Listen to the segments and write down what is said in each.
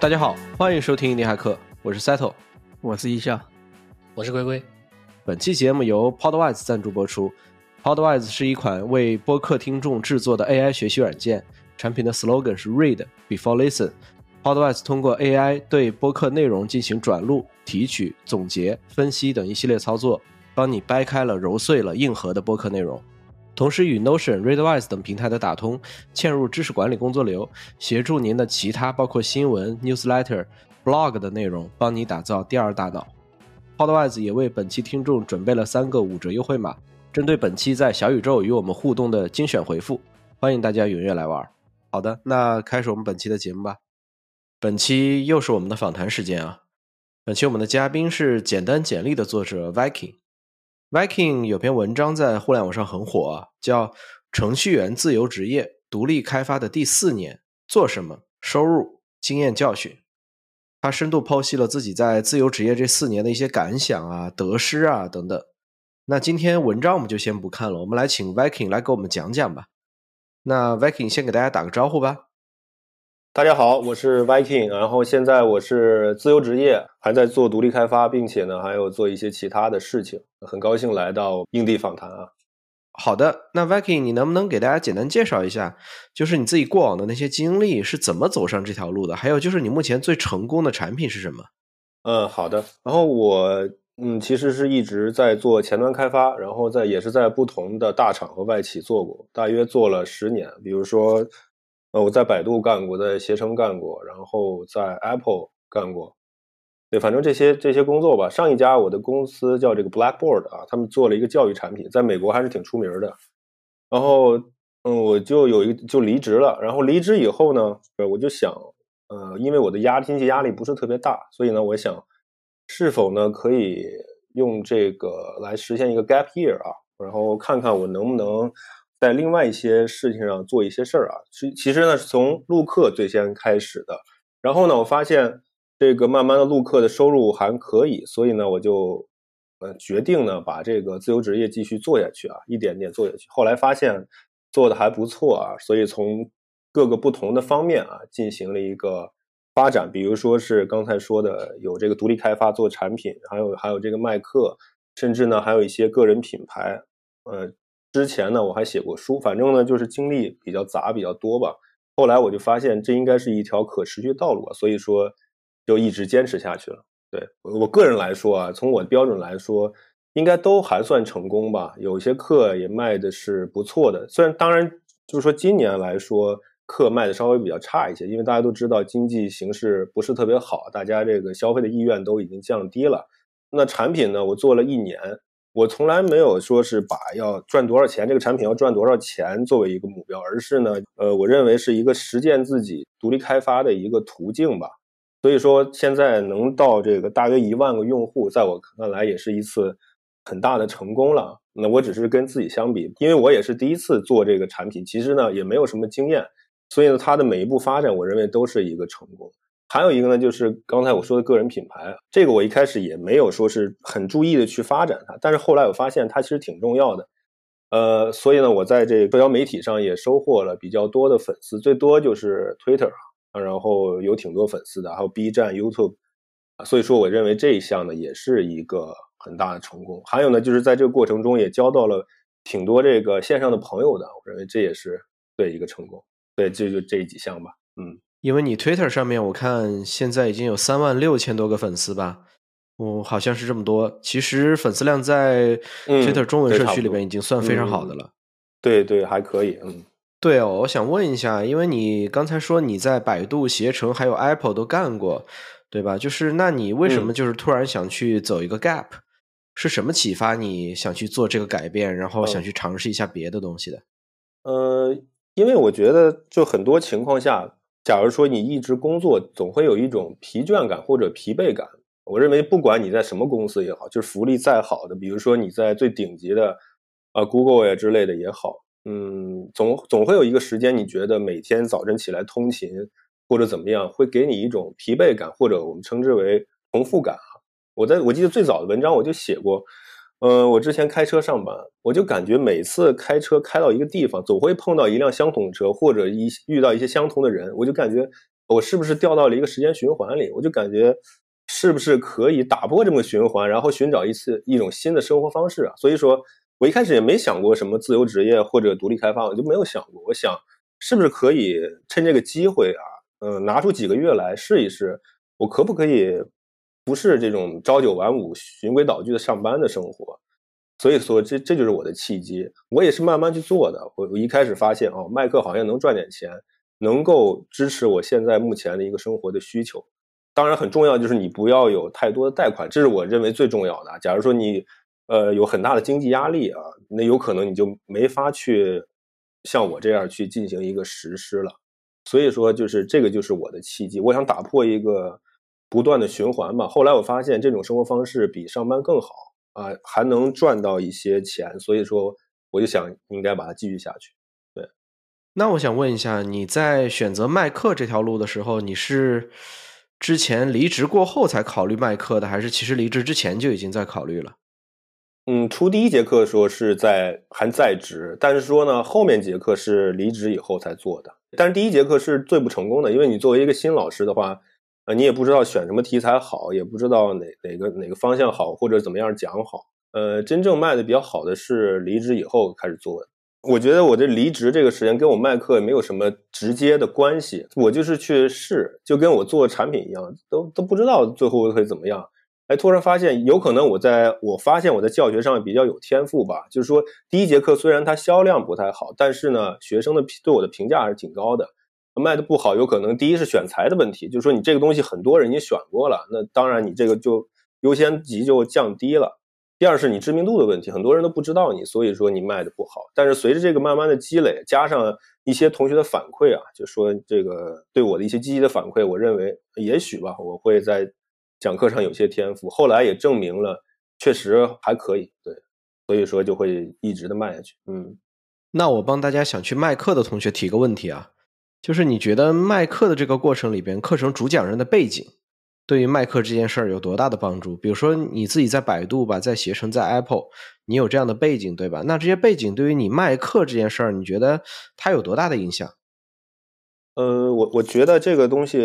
大家好，欢迎收听印尼骇客，我是 Settle，我是一笑，我是龟龟。本期节目由 Podwise 赞助播出。Podwise 是一款为播客听众制作的 AI 学习软件，产品的 slogan 是 Read before listen。Podwise 通过 AI 对播客内容进行转录、提取、总结、分析等一系列操作，帮你掰开了、揉碎了硬核的播客内容。同时与 Notion、Readwise 等平台的打通，嵌入知识管理工作流，协助您的其他包括新闻、newsletter、blog 的内容，帮你打造第二大脑。Podwise 也为本期听众准备了三个五折优惠码，针对本期在小宇宙与我们互动的精选回复，欢迎大家踊跃来玩。好的，那开始我们本期的节目吧。本期又是我们的访谈时间啊！本期我们的嘉宾是简单简历的作者 Viking。Viking 有篇文章在互联网上很火，叫《程序员自由职业独立开发的第四年做什么、收入、经验教训》。他深度剖析了自己在自由职业这四年的一些感想啊、得失啊等等。那今天文章我们就先不看了，我们来请 Viking 来给我们讲讲吧。那 Viking 先给大家打个招呼吧。大家好，我是 Viking，然后现在我是自由职业，还在做独立开发，并且呢还有做一些其他的事情。很高兴来到硬地访谈啊。好的，那 Viking，你能不能给大家简单介绍一下，就是你自己过往的那些经历是怎么走上这条路的？还有就是你目前最成功的产品是什么？嗯，好的。然后我嗯其实是一直在做前端开发，然后在也是在不同的大厂和外企做过，大约做了十年。比如说。呃，我在百度干过，在携程干过，然后在 Apple 干过，对，反正这些这些工作吧。上一家我的公司叫这个 Blackboard 啊，他们做了一个教育产品，在美国还是挺出名的。然后，嗯，我就有一就离职了。然后离职以后呢，呃，我就想，呃，因为我的压经济压力不是特别大，所以呢，我想是否呢可以用这个来实现一个 gap year 啊，然后看看我能不能。在另外一些事情上做一些事儿啊，其其实呢是从录课最先开始的，然后呢我发现这个慢慢的录课的收入还可以，所以呢我就呃决定呢把这个自由职业继续做下去啊，一点点做下去。后来发现做的还不错啊，所以从各个不同的方面啊进行了一个发展，比如说是刚才说的有这个独立开发做产品，还有还有这个卖课，甚至呢还有一些个人品牌，呃。之前呢，我还写过书，反正呢就是经历比较杂比较多吧。后来我就发现这应该是一条可持续道路啊，所以说就一直坚持下去了。对我个人来说啊，从我的标准来说，应该都还算成功吧。有些课也卖的是不错的，虽然当然就是说今年来说课卖的稍微比较差一些，因为大家都知道经济形势不是特别好，大家这个消费的意愿都已经降低了。那产品呢，我做了一年。我从来没有说是把要赚多少钱，这个产品要赚多少钱作为一个目标，而是呢，呃，我认为是一个实践自己独立开发的一个途径吧。所以说，现在能到这个大约一万个用户，在我看来也是一次很大的成功了。那我只是跟自己相比，因为我也是第一次做这个产品，其实呢也没有什么经验，所以呢，它的每一步发展，我认为都是一个成功。还有一个呢，就是刚才我说的个人品牌，这个我一开始也没有说是很注意的去发展它，但是后来我发现它其实挺重要的，呃，所以呢，我在这社交媒体上也收获了比较多的粉丝，最多就是 Twitter 啊，然后有挺多粉丝的，还有 B 站、YouTube，所以说我认为这一项呢也是一个很大的成功。还有呢，就是在这个过程中也交到了挺多这个线上的朋友的，我认为这也是对一个成功。对，这就这几项吧，嗯。因为你 Twitter 上面，我看现在已经有三万六千多个粉丝吧，哦，好像是这么多。其实粉丝量在 Twitter 中文社区里面已经算非常好的了。对对，还可以。嗯，对哦，我想问一下，因为你刚才说你在百度、携程还有 Apple 都干过，对吧？就是那你为什么就是突然想去走一个 gap？是什么启发你想去做这个改变，然后想去尝试一下别的东西的？呃，因为我觉得就很多情况下。假如说你一直工作，总会有一种疲倦感或者疲惫感。我认为，不管你在什么公司也好，就是福利再好的，比如说你在最顶级的，啊，Google 呀之类的也好，嗯，总总会有一个时间，你觉得每天早晨起来通勤或者怎么样，会给你一种疲惫感，或者我们称之为重复感啊。我在我记得最早的文章我就写过。呃，我之前开车上班，我就感觉每次开车开到一个地方，总会碰到一辆相同车，或者一遇到一些相同的人，我就感觉我是不是掉到了一个时间循环里？我就感觉是不是可以打破这么循环，然后寻找一次一种新的生活方式啊？所以说我一开始也没想过什么自由职业或者独立开发，我就没有想过。我想是不是可以趁这个机会啊，嗯，拿出几个月来试一试，我可不可以不是这种朝九晚五、循规蹈矩的上班的生活？所以说，这这就是我的契机。我也是慢慢去做的。我我一开始发现，哦，卖课好像能赚点钱，能够支持我现在目前的一个生活的需求。当然，很重要就是你不要有太多的贷款，这是我认为最重要的。假如说你，呃，有很大的经济压力啊，那有可能你就没法去像我这样去进行一个实施了。所以说，就是这个就是我的契机。我想打破一个不断的循环嘛。后来我发现这种生活方式比上班更好。啊，还能赚到一些钱，所以说我就想应该把它继续下去。对，那我想问一下，你在选择卖课这条路的时候，你是之前离职过后才考虑卖课的，还是其实离职之前就已经在考虑了？嗯，出第一节课说是在还在职，但是说呢，后面节课是离职以后才做的。但是第一节课是最不成功的，因为你作为一个新老师的话。呃，你也不知道选什么题材好，也不知道哪哪个哪个方向好，或者怎么样讲好。呃，真正卖的比较好的是离职以后开始做的。我觉得我这离职这个时间跟我卖课也没有什么直接的关系，我就是去试，就跟我做产品一样，都都不知道最后会怎么样。哎，突然发现有可能我在我发现我在教学上比较有天赋吧，就是说第一节课虽然它销量不太好，但是呢，学生的对我的评价还是挺高的。卖的不好，有可能第一是选材的问题，就是说你这个东西很多人已经选过了，那当然你这个就优先级就降低了。第二是你知名度的问题，很多人都不知道你，所以说你卖的不好。但是随着这个慢慢的积累，加上一些同学的反馈啊，就说这个对我的一些积极的反馈，我认为也许吧，我会在讲课上有些天赋。后来也证明了，确实还可以。对，所以说就会一直的卖下去。嗯，那我帮大家想去卖课的同学提个问题啊。就是你觉得卖课的这个过程里边，课程主讲人的背景对于卖课这件事儿有多大的帮助？比如说你自己在百度吧，在携程，在 Apple，你有这样的背景，对吧？那这些背景对于你卖课这件事儿，你觉得它有多大的影响？呃，我我觉得这个东西，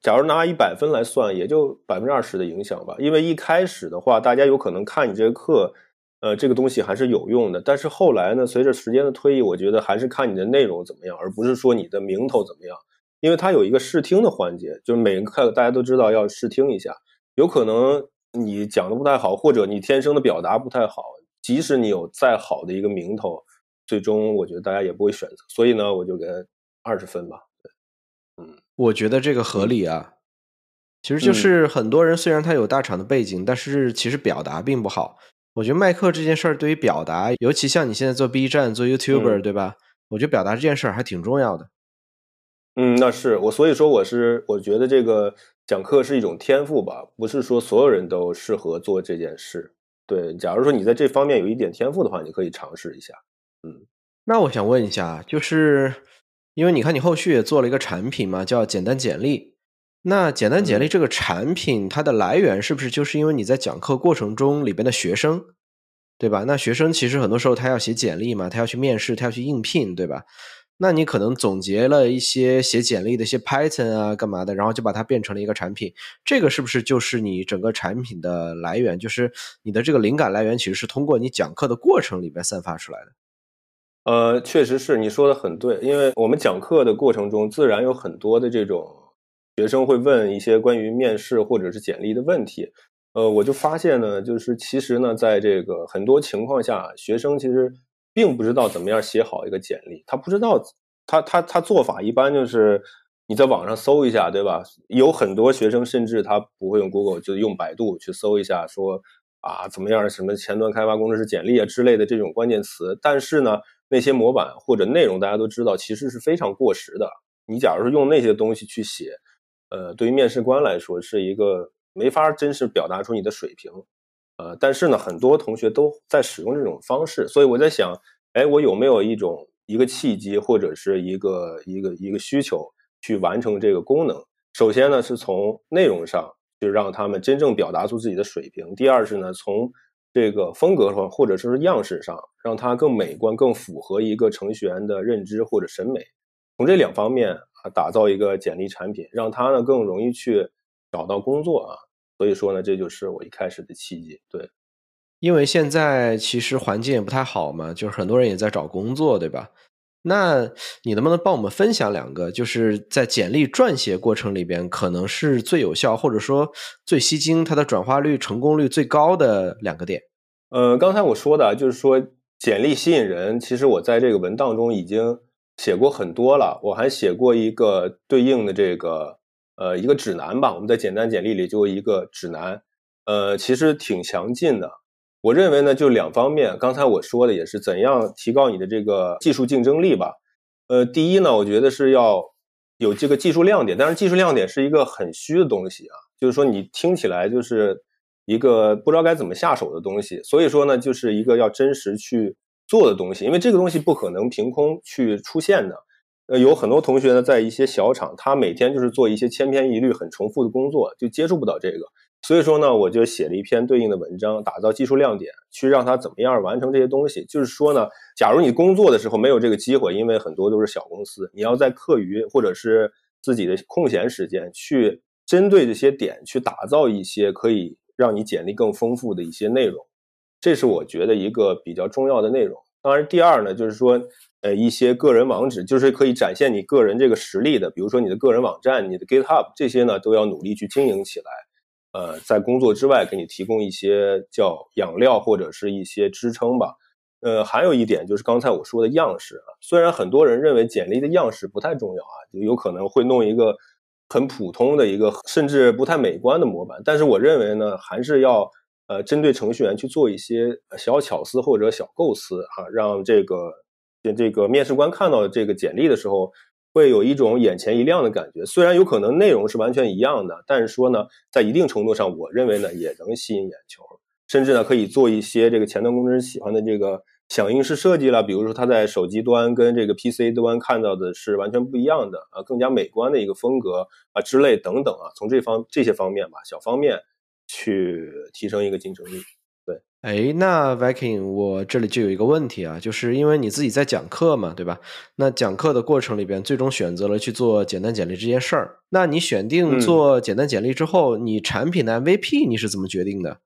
假如拿一百分来算，也就百分之二十的影响吧。因为一开始的话，大家有可能看你这个课。呃，这个东西还是有用的，但是后来呢，随着时间的推移，我觉得还是看你的内容怎么样，而不是说你的名头怎么样，因为它有一个试听的环节，就是每个课大家都知道要试听一下，有可能你讲的不太好，或者你天生的表达不太好，即使你有再好的一个名头，最终我觉得大家也不会选择，所以呢，我就给二十分吧。嗯，我觉得这个合理啊，其实就是很多人虽然他有大厂的背景，但是其实表达并不好。我觉得卖课这件事儿对于表达，尤其像你现在做 B 站、做 YouTuber，对吧？我觉得表达这件事儿还挺重要的。嗯，那是我，所以说我是我觉得这个讲课是一种天赋吧，不是说所有人都适合做这件事。对，假如说你在这方面有一点天赋的话，你可以尝试一下。嗯，那我想问一下，就是因为你看你后续也做了一个产品嘛，叫简单简历。那简单简历这个产品，它的来源是不是就是因为你在讲课过程中里边的学生，对吧？那学生其实很多时候他要写简历嘛，他要去面试，他要去应聘，对吧？那你可能总结了一些写简历的一些 Python 啊，干嘛的，然后就把它变成了一个产品。这个是不是就是你整个产品的来源？就是你的这个灵感来源其实是通过你讲课的过程里边散发出来的。呃，确实是你说的很对，因为我们讲课的过程中自然有很多的这种。学生会问一些关于面试或者是简历的问题，呃，我就发现呢，就是其实呢，在这个很多情况下，学生其实并不知道怎么样写好一个简历，他不知道，他他他做法一般就是你在网上搜一下，对吧？有很多学生甚至他不会用 Google，就用百度去搜一下，说啊怎么样，什么前端开发工程师简历啊之类的这种关键词，但是呢，那些模板或者内容大家都知道，其实是非常过时的。你假如说用那些东西去写。呃，对于面试官来说，是一个没法真实表达出你的水平。呃，但是呢，很多同学都在使用这种方式，所以我在想，哎，我有没有一种一个契机，或者是一个一个一个需求，去完成这个功能？首先呢，是从内容上，就让他们真正表达出自己的水平；第二是呢，从这个风格上，或者说是样式上，让它更美观、更符合一个程序员的认知或者审美。从这两方面。打造一个简历产品，让他呢更容易去找到工作啊。所以说呢，这就是我一开始的契机。对，因为现在其实环境也不太好嘛，就是很多人也在找工作，对吧？那你能不能帮我们分享两个，就是在简历撰写过程里边，可能是最有效或者说最吸睛、它的转化率、成功率最高的两个点？呃，刚才我说的，就是说简历吸引人，其实我在这个文档中已经写过很多了，我还写过一个对应的这个呃一个指南吧，我们在简单简历里就一个指南，呃，其实挺详尽的。我认为呢，就两方面。刚才我说的也是怎样提高你的这个技术竞争力吧。呃，第一呢，我觉得是要有这个技术亮点，但是技术亮点是一个很虚的东西啊，就是说你听起来就是一个不知道该怎么下手的东西。所以说呢，就是一个要真实去做的东西，因为这个东西不可能凭空去出现的。呃，有很多同学呢，在一些小厂，他每天就是做一些千篇一律、很重复的工作，就接触不到这个。所以说呢，我就写了一篇对应的文章，打造技术亮点，去让他怎么样完成这些东西。就是说呢，假如你工作的时候没有这个机会，因为很多都是小公司，你要在课余或者是自己的空闲时间，去针对这些点去打造一些可以让你简历更丰富的一些内容。这是我觉得一个比较重要的内容。当然，第二呢，就是说，呃，一些个人网址，就是可以展现你个人这个实力的，比如说你的个人网站、你的 GitHub 这些呢，都要努力去经营起来。呃，在工作之外给你提供一些叫养料或者是一些支撑吧。呃，还有一点就是刚才我说的样式啊，虽然很多人认为简历的样式不太重要啊，就有可能会弄一个很普通的一个甚至不太美观的模板，但是我认为呢，还是要呃针对程序员去做一些小巧思或者小构思啊，让这个这个面试官看到这个简历的时候。会有一种眼前一亮的感觉，虽然有可能内容是完全一样的，但是说呢，在一定程度上，我认为呢也能吸引眼球，甚至呢可以做一些这个前端工程师喜欢的这个响应式设计了，比如说他在手机端跟这个 PC 端看到的是完全不一样的啊，更加美观的一个风格啊之类等等啊，从这方这些方面吧，小方面去提升一个竞争力。对哎，那 Viking，我这里就有一个问题啊，就是因为你自己在讲课嘛，对吧？那讲课的过程里边，最终选择了去做简单简历这件事儿。那你选定做简单简历之后，你产品的 MVP 你是怎么决定的？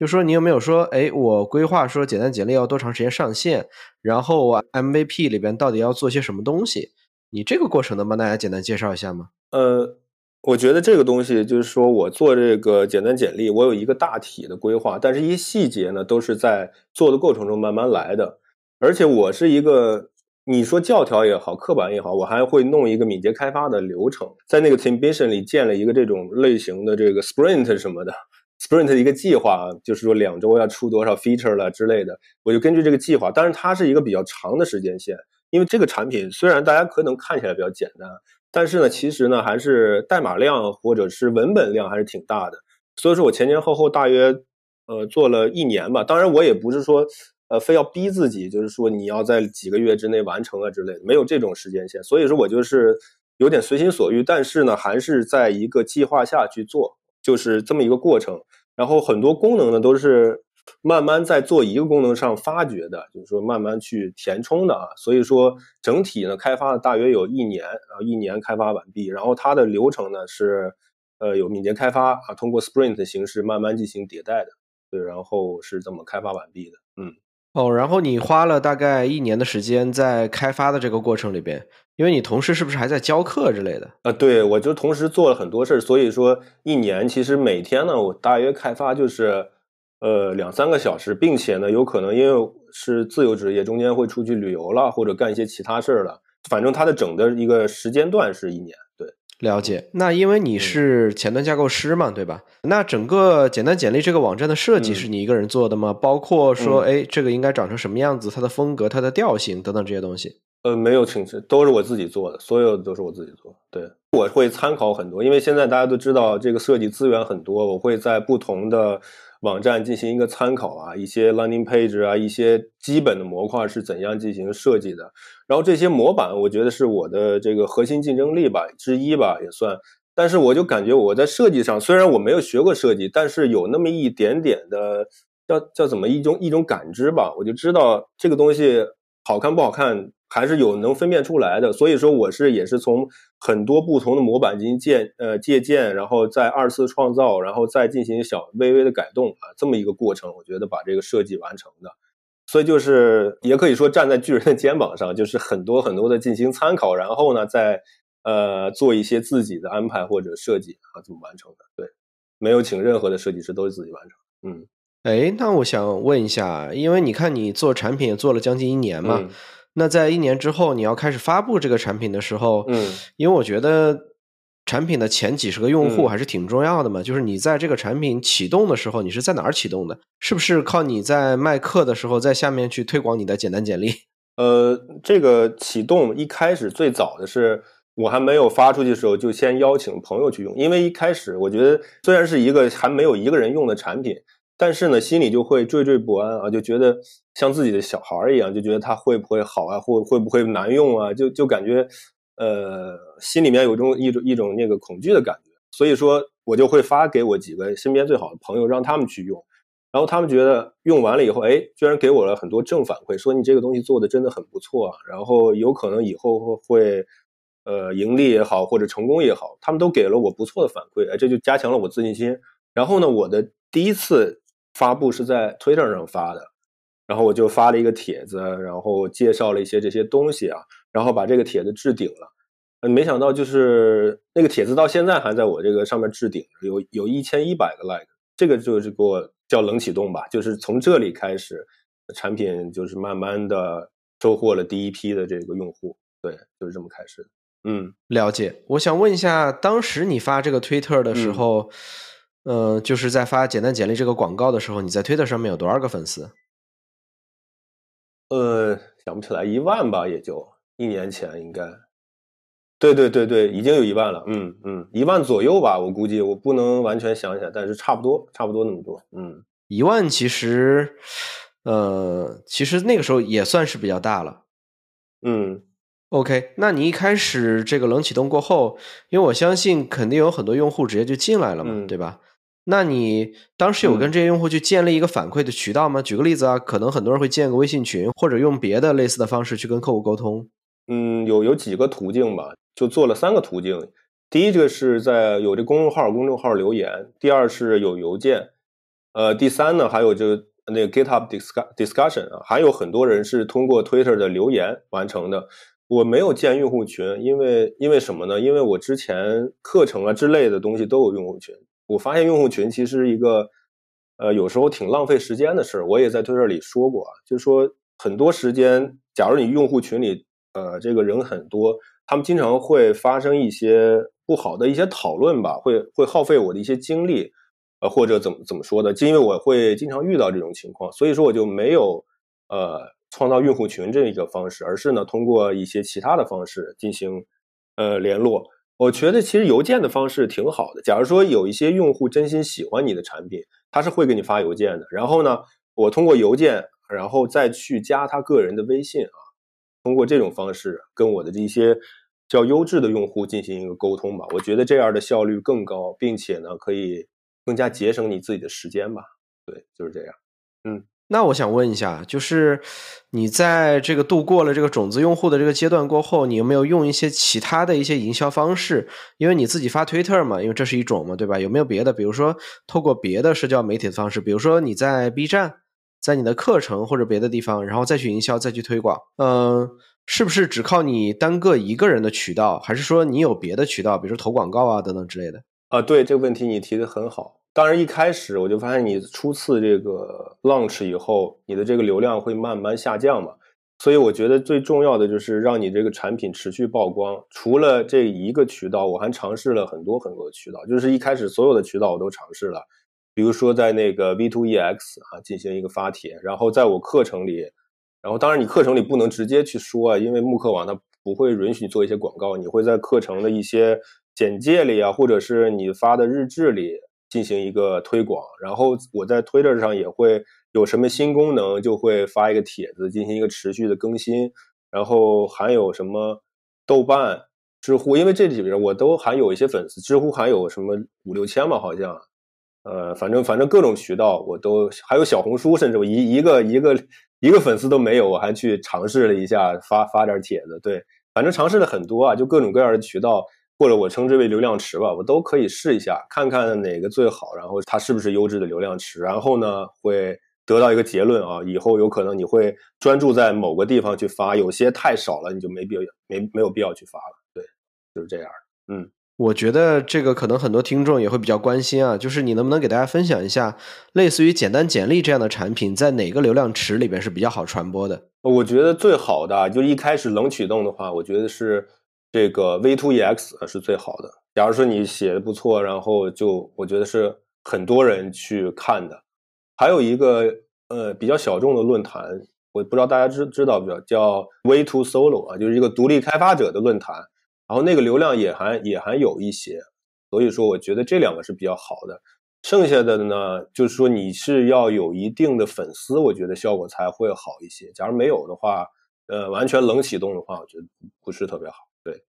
就说你有没有说，哎，我规划说简单简历要多长时间上线，然后 MVP 里边到底要做些什么东西？你这个过程能帮大家简单介绍一下吗？呃。我觉得这个东西就是说，我做这个简单简历，我有一个大体的规划，但是一些细节呢，都是在做的过程中慢慢来的。而且我是一个，你说教条也好，刻板也好，我还会弄一个敏捷开发的流程，在那个 Teamvision 里建了一个这种类型的这个 Sprint 什么的，Sprint 的一个计划，就是说两周要出多少 feature 了之类的，我就根据这个计划，但是它是一个比较长的时间线，因为这个产品虽然大家可能看起来比较简单。但是呢，其实呢，还是代码量或者是文本量还是挺大的。所以说我前前后后大约呃做了一年吧。当然，我也不是说呃非要逼自己，就是说你要在几个月之内完成啊之类的，没有这种时间线。所以说我就是有点随心所欲，但是呢，还是在一个计划下去做，就是这么一个过程。然后很多功能呢都是。慢慢在做一个功能上发掘的，就是说慢慢去填充的啊，所以说整体呢开发了大约有一年，然后一年开发完毕，然后它的流程呢是，呃有敏捷开发啊，通过 Sprint 的形式慢慢进行迭代的，对，然后是这么开发完毕的，嗯，哦，然后你花了大概一年的时间在开发的这个过程里边，因为你同时是不是还在教课之类的？啊，对，我就同时做了很多事儿，所以说一年其实每天呢我大约开发就是。呃，两三个小时，并且呢，有可能因为是自由职业，中间会出去旅游了，或者干一些其他事儿了。反正它的整的一个时间段是一年。对，了解。那因为你是前端架构师嘛，对吧？那整个简单简历这个网站的设计是你一个人做的吗？包括说，哎，这个应该长成什么样子，它的风格、它的调性等等这些东西。呃，没有请示，都是我自己做的，所有的都是我自己做。对，我会参考很多，因为现在大家都知道这个设计资源很多，我会在不同的。网站进行一个参考啊，一些 landing page 啊，一些基本的模块是怎样进行设计的。然后这些模板，我觉得是我的这个核心竞争力吧之一吧，也算。但是我就感觉我在设计上，虽然我没有学过设计，但是有那么一点点的叫叫怎么一种一种感知吧，我就知道这个东西好看不好看，还是有能分辨出来的。所以说，我是也是从很多不同的模板进行借呃借鉴，然后再二次创造，然后再进行小微微的改动啊，这么一个过程，我觉得把这个设计完成的。所以就是也可以说站在巨人的肩膀上，就是很多很多的进行参考，然后呢再呃做一些自己的安排或者设计啊，怎么完成的。对，没有请任何的设计师，都是自己完成。嗯。哎，那我想问一下，因为你看你做产品也做了将近一年嘛，那在一年之后你要开始发布这个产品的时候，嗯，因为我觉得产品的前几十个用户还是挺重要的嘛，就是你在这个产品启动的时候，你是在哪儿启动的？是不是靠你在卖课的时候在下面去推广你的简单简历？呃，这个启动一开始最早的是我还没有发出去的时候，就先邀请朋友去用，因为一开始我觉得虽然是一个还没有一个人用的产品。但是呢，心里就会惴惴不安啊，就觉得像自己的小孩一样，就觉得他会不会好啊，会会不会难用啊，就就感觉，呃，心里面有种一种一种那个恐惧的感觉。所以说，我就会发给我几个身边最好的朋友，让他们去用。然后他们觉得用完了以后，哎，居然给我了很多正反馈，说你这个东西做的真的很不错啊。然后有可能以后会，呃，盈利也好，或者成功也好，他们都给了我不错的反馈，哎，这就加强了我自信心。然后呢，我的第一次。发布是在 Twitter 上发的，然后我就发了一个帖子，然后介绍了一些这些东西啊，然后把这个帖子置顶了。嗯，没想到就是那个帖子到现在还在我这个上面置顶，有有一千一百个 like，这个就是给我叫冷启动吧，就是从这里开始，产品就是慢慢的收获了第一批的这个用户，对，就是这么开始的。嗯，了解。我想问一下，当时你发这个 Twitter 的时候。呃，就是在发简单简历这个广告的时候，你在推特上面有多少个粉丝？呃，想不起来，一万吧，也就一年前应该。对对对对，已经有一万了，嗯嗯，一万左右吧，我估计我不能完全想起来，但是差不多，差不多那么多，嗯，一万其实，呃，其实那个时候也算是比较大了，嗯。OK，那你一开始这个冷启动过后，因为我相信肯定有很多用户直接就进来了嘛，对吧？那你当时有跟这些用户去建立一个反馈的渠道吗？举个例子啊，可能很多人会建个微信群，或者用别的类似的方式去跟客户沟通。嗯，有有几个途径吧，就做了三个途径。第一个是在有这公众号公众号留言，第二是有邮件，呃，第三呢还有就那个 GitHub discussion 啊，还有很多人是通过 Twitter 的留言完成的。我没有建用户群，因为因为什么呢？因为我之前课程啊之类的东西都有用户群。我发现用户群其实一个，呃，有时候挺浪费时间的事儿。我也在推特里说过啊，就是说很多时间，假如你用户群里，呃，这个人很多，他们经常会发生一些不好的一些讨论吧，会会耗费我的一些精力，呃，或者怎么怎么说呢？就因为我会经常遇到这种情况，所以说我就没有呃创造用户群这一个方式，而是呢通过一些其他的方式进行呃联络。我觉得其实邮件的方式挺好的。假如说有一些用户真心喜欢你的产品，他是会给你发邮件的。然后呢，我通过邮件，然后再去加他个人的微信啊，通过这种方式跟我的这些较优质的用户进行一个沟通吧。我觉得这样的效率更高，并且呢，可以更加节省你自己的时间吧。对，就是这样。嗯。那我想问一下，就是你在这个度过了这个种子用户的这个阶段过后，你有没有用一些其他的一些营销方式？因为你自己发推特嘛，因为这是一种嘛，对吧？有没有别的？比如说透过别的社交媒体的方式，比如说你在 B 站，在你的课程或者别的地方，然后再去营销，再去推广。嗯，是不是只靠你单个一个人的渠道，还是说你有别的渠道，比如说投广告啊等等之类的？啊，对这个问题你提的很好。当然，一开始我就发现你初次这个 launch 以后，你的这个流量会慢慢下降嘛。所以我觉得最重要的就是让你这个产品持续曝光。除了这一个渠道，我还尝试了很多很多渠道，就是一开始所有的渠道我都尝试了。比如说在那个 V2EX 啊进行一个发帖，然后在我课程里，然后当然你课程里不能直接去说啊，因为慕课网它不会允许你做一些广告，你会在课程的一些简介里啊，或者是你发的日志里。进行一个推广，然后我在 Twitter 上也会有什么新功能，就会发一个帖子进行一个持续的更新。然后还有什么豆瓣、知乎，因为这里边我都还有一些粉丝，知乎还有什么五六千吧，好像。呃，反正反正各种渠道我都还有小红书，甚至我一一个一个一个粉丝都没有，我还去尝试了一下发发点帖子，对，反正尝试了很多啊，就各种各样的渠道，或者我称之为流量池吧，我都可以试一下，看看哪个最好，然后它是不是优质的流量池，然后呢会得到一个结论啊，以后有可能你会专注在某个地方去发，有些太少了，你就没必要没没有必要去发了，对，就是这样，嗯。我觉得这个可能很多听众也会比较关心啊，就是你能不能给大家分享一下，类似于简单简历这样的产品，在哪个流量池里边是比较好传播的？我觉得最好的就一开始冷启动的话，我觉得是这个 V2EX 是最好的。假如说你写的不错，然后就我觉得是很多人去看的。还有一个呃比较小众的论坛，我不知道大家知知道不？叫 V2Solo 啊，就是一个独立开发者的论坛。然后那个流量也还也还有一些，所以说我觉得这两个是比较好的。剩下的呢，就是说你是要有一定的粉丝，我觉得效果才会好一些。假如没有的话，呃，完全冷启动的话，我觉得不是特别好。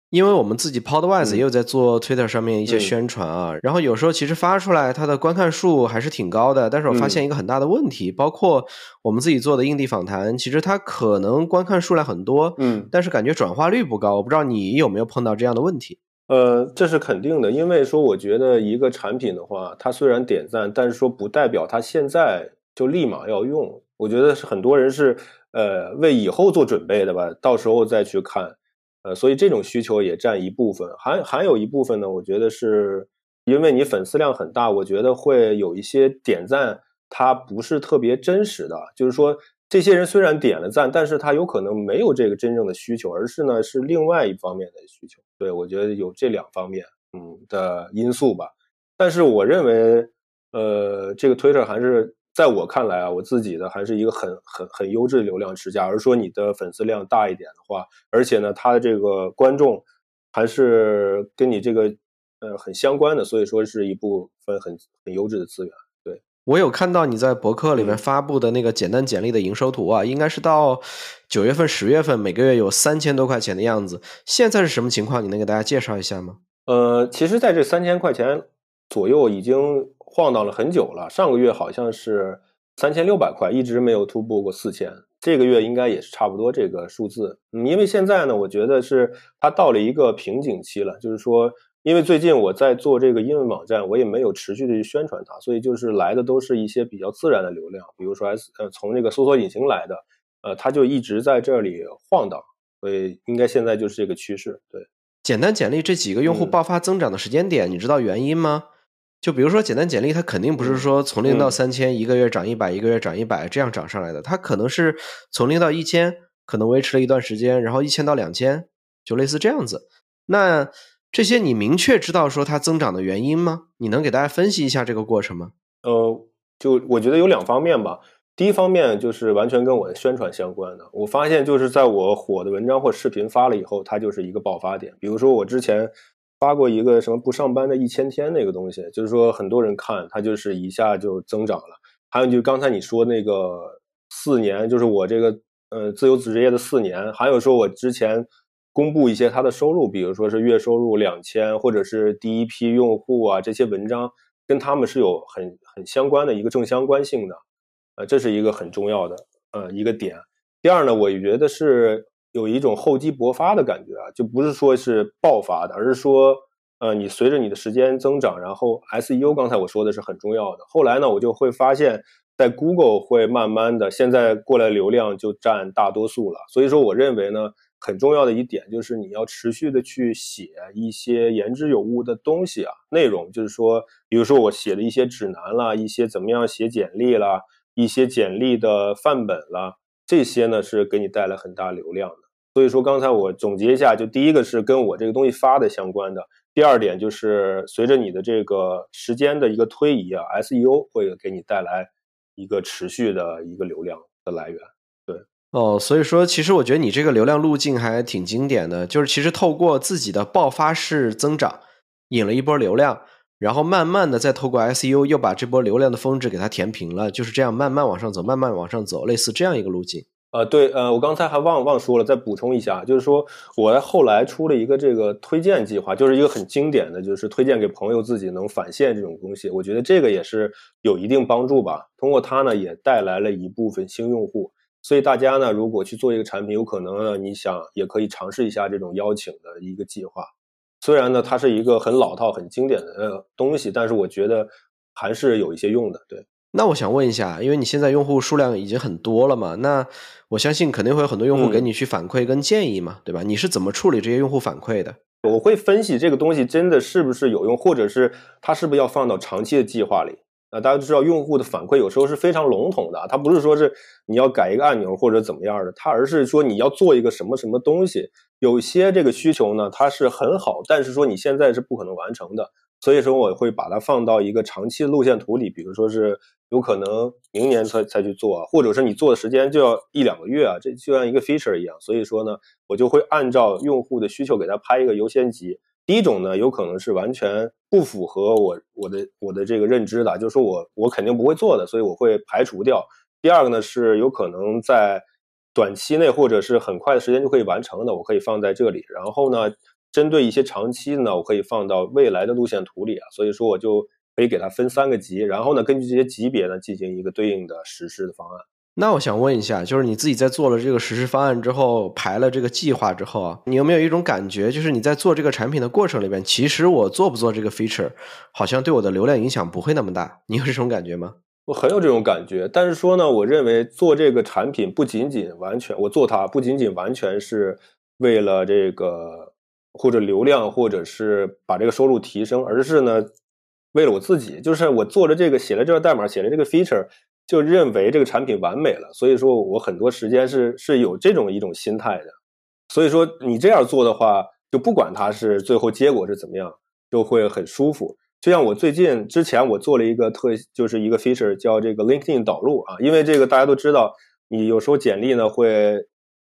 因为我们自己 Podwise 也有在做 Twitter 上面一些宣传啊，然后有时候其实发出来它的观看数还是挺高的，但是我发现一个很大的问题，包括我们自己做的硬地访谈，其实它可能观看数量很多，嗯，但是感觉转化率不高，我不知道你有没有碰到这样的问题？呃，这是肯定的，因为说我觉得一个产品的话，它虽然点赞，但是说不代表它现在就立马要用，我觉得是很多人是呃为以后做准备的吧，到时候再去看。呃，所以这种需求也占一部分，还还有一部分呢。我觉得是因为你粉丝量很大，我觉得会有一些点赞，它不是特别真实的。就是说，这些人虽然点了赞，但是他有可能没有这个真正的需求，而是呢是另外一方面的需求。对我觉得有这两方面，嗯的因素吧。但是我认为，呃，这个 Twitter 还是。在我看来啊，我自己的还是一个很很很优质的流量池。假如说你的粉丝量大一点的话，而且呢，他的这个观众还是跟你这个呃很相关的，所以说是一部分很很优质的资源。对我有看到你在博客里面发布的那个简单简历的营收图啊，应该是到九月份、十月份每个月有三千多块钱的样子。现在是什么情况？你能给大家介绍一下吗？呃，其实在这三千块钱左右已经。晃荡了很久了，上个月好像是三千六百块，一直没有突破过四千。这个月应该也是差不多这个数字。嗯，因为现在呢，我觉得是它到了一个瓶颈期了，就是说，因为最近我在做这个英文网站，我也没有持续的去宣传它，所以就是来的都是一些比较自然的流量，比如说 S 呃从这个搜索引擎来的，呃，它就一直在这里晃荡，所以应该现在就是这个趋势。对，简单简历这几个用户爆发增长的时间点，你知道原因吗？就比如说简单简历，它肯定不是说从零到三千，一个月涨一百，一个月涨一百这样涨上来的。它可能是从零到一千，可能维持了一段时间，然后一千到两千，就类似这样子。那这些你明确知道说它增长的原因吗？你能给大家分析一下这个过程吗？呃，就我觉得有两方面吧。第一方面就是完全跟我的宣传相关的。我发现就是在我火的文章或视频发了以后，它就是一个爆发点。比如说我之前。发过一个什么不上班的一千天那个东西，就是说很多人看，它就是一下就增长了。还有就是刚才你说那个四年，就是我这个呃自由职业的四年，还有说我之前公布一些他的收入，比如说是月收入两千，或者是第一批用户啊，这些文章跟他们是有很很相关的一个正相关性的，呃，这是一个很重要的呃一个点。第二呢，我觉得是。有一种厚积薄发的感觉啊，就不是说是爆发的，而是说，呃，你随着你的时间增长，然后 SEO 刚才我说的是很重要的。后来呢，我就会发现，在 Google 会慢慢的，现在过来流量就占大多数了。所以说，我认为呢，很重要的一点就是你要持续的去写一些言之有物的东西啊，内容就是说，比如说我写的一些指南啦，一些怎么样写简历啦，一些简历的范本啦。这些呢是给你带来很大流量的，所以说刚才我总结一下，就第一个是跟我这个东西发的相关的，第二点就是随着你的这个时间的一个推移啊，SEO 会给你带来一个持续的一个流量的来源。对，哦，所以说其实我觉得你这个流量路径还挺经典的，就是其实透过自己的爆发式增长引了一波流量，然后慢慢的再透过 SU 又把这波流量的峰值给它填平了，就是这样慢慢往上走，慢慢往上走，类似这样一个路径。呃，对，呃，我刚才还忘忘说了，再补充一下，就是说我后来出了一个这个推荐计划，就是一个很经典的，就是推荐给朋友自己能返现这种东西，我觉得这个也是有一定帮助吧。通过它呢，也带来了一部分新用户。所以大家呢，如果去做一个产品，有可能呢，你想也可以尝试一下这种邀请的一个计划。虽然呢，它是一个很老套、很经典的东西，但是我觉得还是有一些用的。对。那我想问一下，因为你现在用户数量已经很多了嘛，那我相信肯定会有很多用户给你去反馈跟建议嘛，对吧？你是怎么处理这些用户反馈的？我会分析这个东西真的是不是有用，或者是它是不是要放到长期的计划里。啊，大家都知道，用户的反馈有时候是非常笼统的，它不是说是你要改一个按钮或者怎么样的，它而是说你要做一个什么什么东西。有些这个需求呢，它是很好，但是说你现在是不可能完成的，所以说我会把它放到一个长期的路线图里，比如说是有可能明年才才去做，或者是你做的时间就要一两个月啊，这就像一个 feature 一样。所以说呢，我就会按照用户的需求给他拍一个优先级。第一种呢，有可能是完全不符合我我的我的这个认知的，就是说我我肯定不会做的，所以我会排除掉。第二个呢，是有可能在短期内或者是很快的时间就可以完成的，我可以放在这里。然后呢，针对一些长期的呢，我可以放到未来的路线图里啊。所以说，我就可以给它分三个级，然后呢，根据这些级别呢，进行一个对应的实施的方案。那我想问一下，就是你自己在做了这个实施方案之后，排了这个计划之后啊，你有没有一种感觉，就是你在做这个产品的过程里边，其实我做不做这个 feature，好像对我的流量影响不会那么大？你有这种感觉吗？我很有这种感觉，但是说呢，我认为做这个产品不仅仅完全，我做它不仅仅完全是为了这个或者流量，或者是把这个收入提升，而是呢，为了我自己，就是我做了这个，写了这个代码，写了这个 feature。就认为这个产品完美了，所以说我很多时间是是有这种一种心态的。所以说你这样做的话，就不管它是最后结果是怎么样，就会很舒服。就像我最近之前我做了一个特，就是一个 feature 叫这个 LinkedIn 导入啊，因为这个大家都知道，你有时候简历呢会，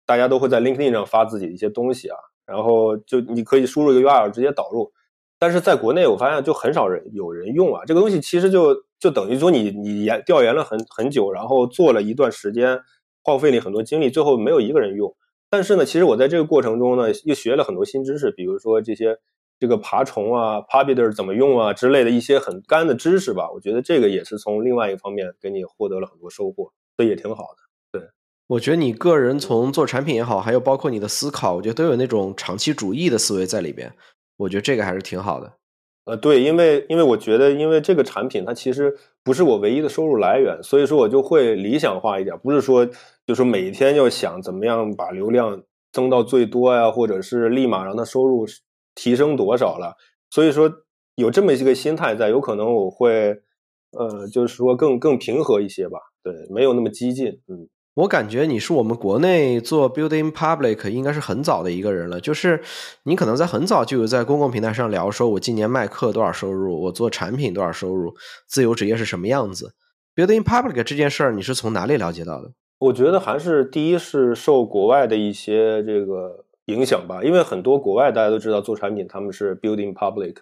大家都会在 LinkedIn 上发自己的一些东西啊，然后就你可以输入一个 URL 直接导入。但是在国内，我发现就很少人有人用啊。这个东西其实就就等于说你你研调研了很很久，然后做了一段时间，耗费了很多精力，最后没有一个人用。但是呢，其实我在这个过程中呢，又学了很多新知识，比如说这些这个爬虫啊、p u b i t e r 怎么用啊之类的一些很干的知识吧。我觉得这个也是从另外一个方面给你获得了很多收获，所以也挺好的。对，我觉得你个人从做产品也好，还有包括你的思考，我觉得都有那种长期主义的思维在里边。我觉得这个还是挺好的，呃，对，因为因为我觉得，因为这个产品它其实不是我唯一的收入来源，所以说我就会理想化一点，不是说就说每天要想怎么样把流量增到最多呀，或者是立马让它收入提升多少了，所以说有这么一个心态在，有可能我会呃，就是说更更平和一些吧，对，没有那么激进，嗯。我感觉你是我们国内做 building public 应该是很早的一个人了，就是你可能在很早就有在公共平台上聊，说我今年卖课多少收入，我做产品多少收入，自由职业是什么样子。building public 这件事儿，你是从哪里了解到的？我觉得还是第一是受国外的一些这个影响吧，因为很多国外大家都知道做产品他们是 building public，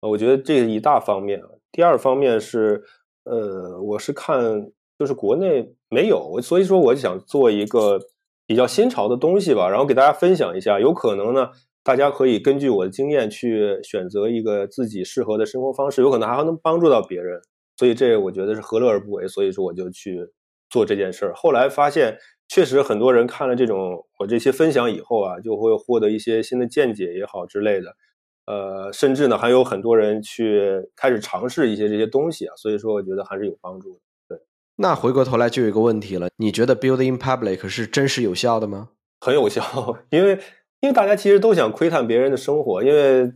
我觉得这是一大方面。第二方面是，呃，我是看。就是国内没有，所以说我想做一个比较新潮的东西吧，然后给大家分享一下。有可能呢，大家可以根据我的经验去选择一个自己适合的生活方式，有可能还能帮助到别人。所以这我觉得是何乐而不为。所以说我就去做这件事儿。后来发现，确实很多人看了这种我这些分享以后啊，就会获得一些新的见解也好之类的。呃，甚至呢，还有很多人去开始尝试一些这些东西啊。所以说，我觉得还是有帮助的。对那回过头来就有一个问题了，你觉得 building public 是真实有效的吗？很有效，因为因为大家其实都想窥探别人的生活，因为呃，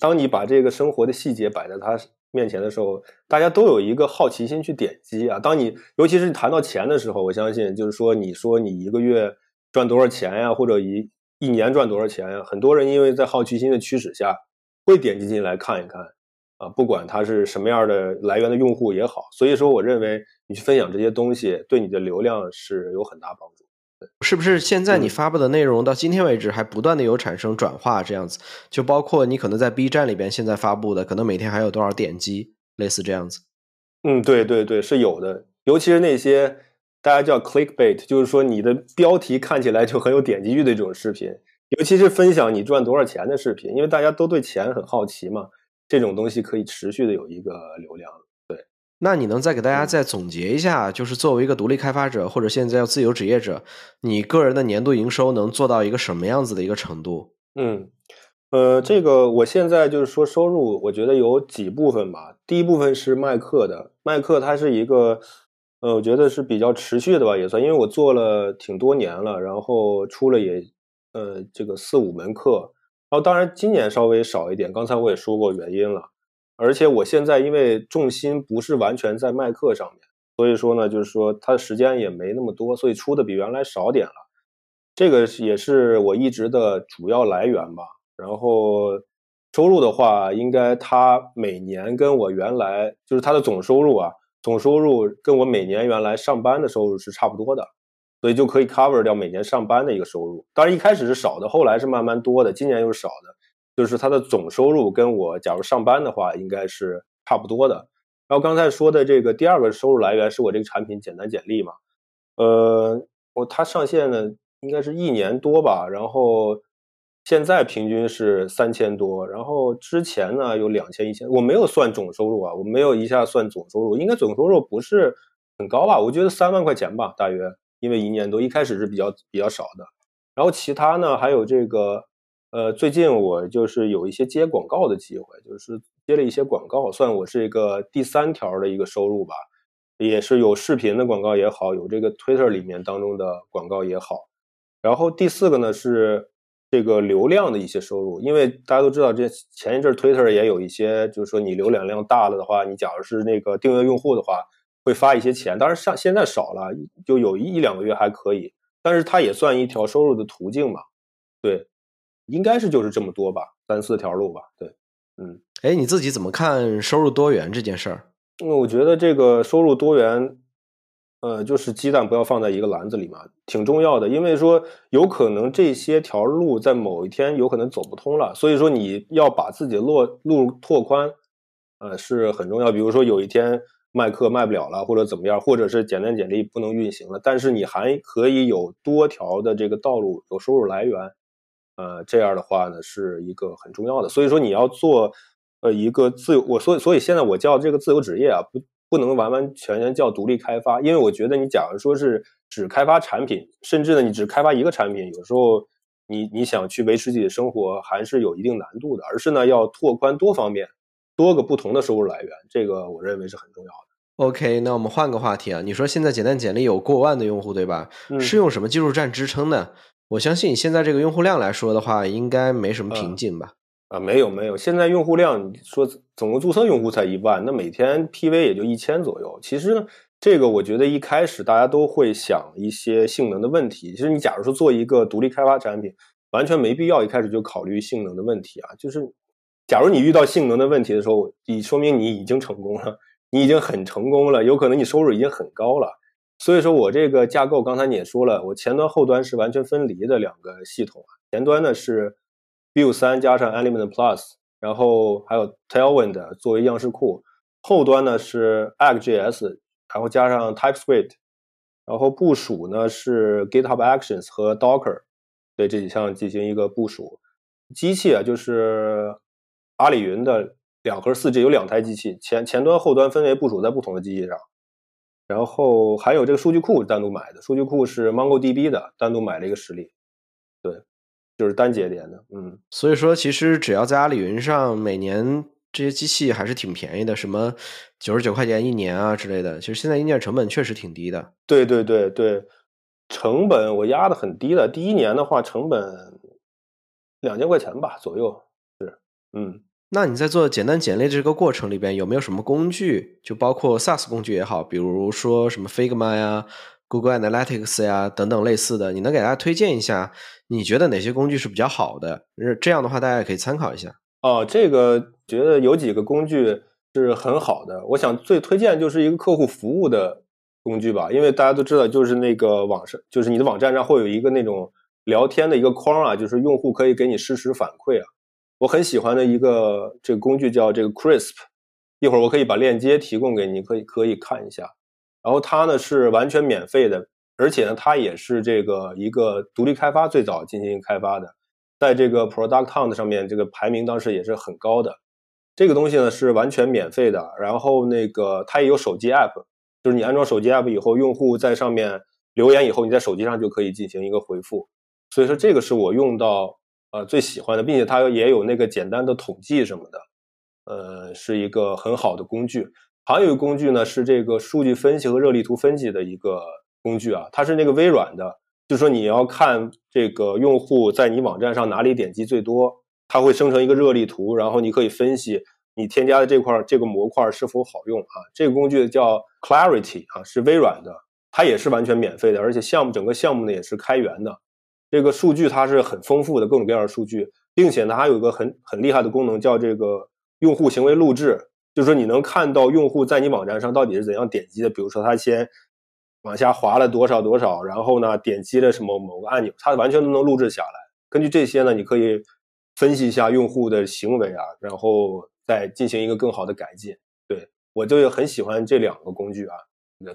当你把这个生活的细节摆在他面前的时候，大家都有一个好奇心去点击啊。当你尤其是谈到钱的时候，我相信就是说，你说你一个月赚多少钱呀，或者一一年赚多少钱呀，很多人因为在好奇心的驱使下，会点击进来看一看啊，不管他是什么样的来源的用户也好。所以说，我认为。你去分享这些东西，对你的流量是有很大帮助。是不是现在你发布的内容到今天为止还不断的有产生转化这样子？就包括你可能在 B 站里边现在发布的，可能每天还有多少点击，类似这样子。嗯，对对对，是有的。尤其是那些大家叫 clickbait，就是说你的标题看起来就很有点击率的这种视频，尤其是分享你赚多少钱的视频，因为大家都对钱很好奇嘛，这种东西可以持续的有一个流量。那你能再给大家再总结一下，就是作为一个独立开发者或者现在要自由职业者，你个人的年度营收能做到一个什么样子的一个程度？嗯，呃，这个我现在就是说收入，我觉得有几部分吧。第一部分是卖课的，卖课它是一个，呃，我觉得是比较持续的吧，也算，因为我做了挺多年了，然后出了也，呃，这个四五门课，然后当然今年稍微少一点，刚才我也说过原因了。而且我现在因为重心不是完全在卖课上面，所以说呢，就是说它的时间也没那么多，所以出的比原来少点了。这个也是我一直的主要来源吧。然后收入的话，应该它每年跟我原来就是它的总收入啊，总收入跟我每年原来上班的收入是差不多的，所以就可以 cover 掉每年上班的一个收入。当然一开始是少的，后来是慢慢多的，今年又是少的。就是它的总收入跟我假如上班的话，应该是差不多的。然后刚才说的这个第二个收入来源是我这个产品简单简历嘛，呃，我它上线呢应该是一年多吧，然后现在平均是三千多，然后之前呢有两千一千，我没有算总收入啊，我没有一下算总收入，应该总收入不是很高吧？我觉得三万块钱吧，大约，因为一年多一开始是比较比较少的，然后其他呢还有这个。呃，最近我就是有一些接广告的机会，就是接了一些广告，算我是一个第三条的一个收入吧，也是有视频的广告也好，有这个 Twitter 里面当中的广告也好。然后第四个呢是这个流量的一些收入，因为大家都知道，这前一阵 Twitter 也有一些，就是说你浏览量大了的话，你假如是那个订阅用户的话，会发一些钱。当然上现在少了，就有一两个月还可以，但是它也算一条收入的途径嘛，对。应该是就是这么多吧，三四条路吧。对，嗯，哎，你自己怎么看收入多元这件事儿？因为我觉得这个收入多元，呃，就是鸡蛋不要放在一个篮子里嘛，挺重要的。因为说有可能这些条路在某一天有可能走不通了，所以说你要把自己的路路拓宽，呃，是很重要。比如说有一天卖课卖不了了，或者怎么样，或者是简单简历不能运行了，但是你还可以有多条的这个道路有收入来源。呃，这样的话呢，是一个很重要的。所以说，你要做呃一个自由，我所以所以现在我叫这个自由职业啊，不不能完完全全叫独立开发，因为我觉得你假如说是只开发产品，甚至呢你只开发一个产品，有时候你你想去维持自己的生活还是有一定难度的，而是呢要拓宽多方面、多个不同的收入来源，这个我认为是很重要的。OK，那我们换个话题啊，你说现在简单简历有过万的用户对吧？是用什么技术栈支撑的？我相信现在这个用户量来说的话，应该没什么瓶颈吧？啊，没有没有，现在用户量说总共注册用户才一万，那每天 PV 也就一千左右。其实呢，这个我觉得一开始大家都会想一些性能的问题。其实你假如说做一个独立开发产品，完全没必要一开始就考虑性能的问题啊。就是假如你遇到性能的问题的时候，你说明你已经成功了，你已经很成功了，有可能你收入已经很高了。所以说我这个架构，刚才你也说了，我前端后端是完全分离的两个系统啊。前端呢是 Vue 三加上 Element Plus，然后还有 Tailwind 作为样式库；后端呢是 Axe.js，然后加上 TypeScript，然后部署呢是 GitHub Actions 和 Docker，对这几项进行一个部署。机器啊就是阿里云的两核四 G，有两台机器，前前端后端分别部署在不同的机器上。然后还有这个数据库单独买的，数据库是 MongoDB 的，单独买了一个实例，对，就是单节点的，嗯。所以说，其实只要在阿里云上，每年这些机器还是挺便宜的，什么九十九块钱一年啊之类的。其实现在硬件成本确实挺低的。对对对对，成本我压的很低的，第一年的话成本两千块钱吧左右，是，嗯。那你在做简单简历这个过程里边有没有什么工具？就包括 SaaS 工具也好，比如说什么 Figma 呀、Google Analytics 呀等等类似的，你能给大家推荐一下？你觉得哪些工具是比较好的？这样的话大家也可以参考一下。哦，这个觉得有几个工具是很好的。我想最推荐就是一个客户服务的工具吧，因为大家都知道，就是那个网上，就是你的网站上会有一个那种聊天的一个框啊，就是用户可以给你实时反馈啊。我很喜欢的一个这个工具叫这个 Crisp，一会儿我可以把链接提供给你，可以可以看一下。然后它呢是完全免费的，而且呢它也是这个一个独立开发最早进行开发的，在这个 Product Hunt 上面这个排名当时也是很高的。这个东西呢是完全免费的，然后那个它也有手机 app，就是你安装手机 app 以后，用户在上面留言以后，你在手机上就可以进行一个回复。所以说这个是我用到呃最喜欢的，并且它也有那个简单的统计什么的，呃，是一个很好的工具。还有一个工具呢是这个数据分析和热力图分析的一个工具啊，它是那个微软的，就是说你要看这个用户在你网站上哪里点击最多。它会生成一个热力图，然后你可以分析你添加的这块这个模块是否好用啊。这个工具叫 Clarity 啊，是微软的，它也是完全免费的，而且项目整个项目呢也是开源的。这个数据它是很丰富的各种各样的数据，并且呢还有一个很很厉害的功能叫这个用户行为录制，就是说你能看到用户在你网站上到底是怎样点击的。比如说他先往下滑了多少多少，然后呢点击了什么某个按钮，它完全都能录制下来。根据这些呢，你可以。分析一下用户的行为啊，然后再进行一个更好的改进。对我就很喜欢这两个工具啊，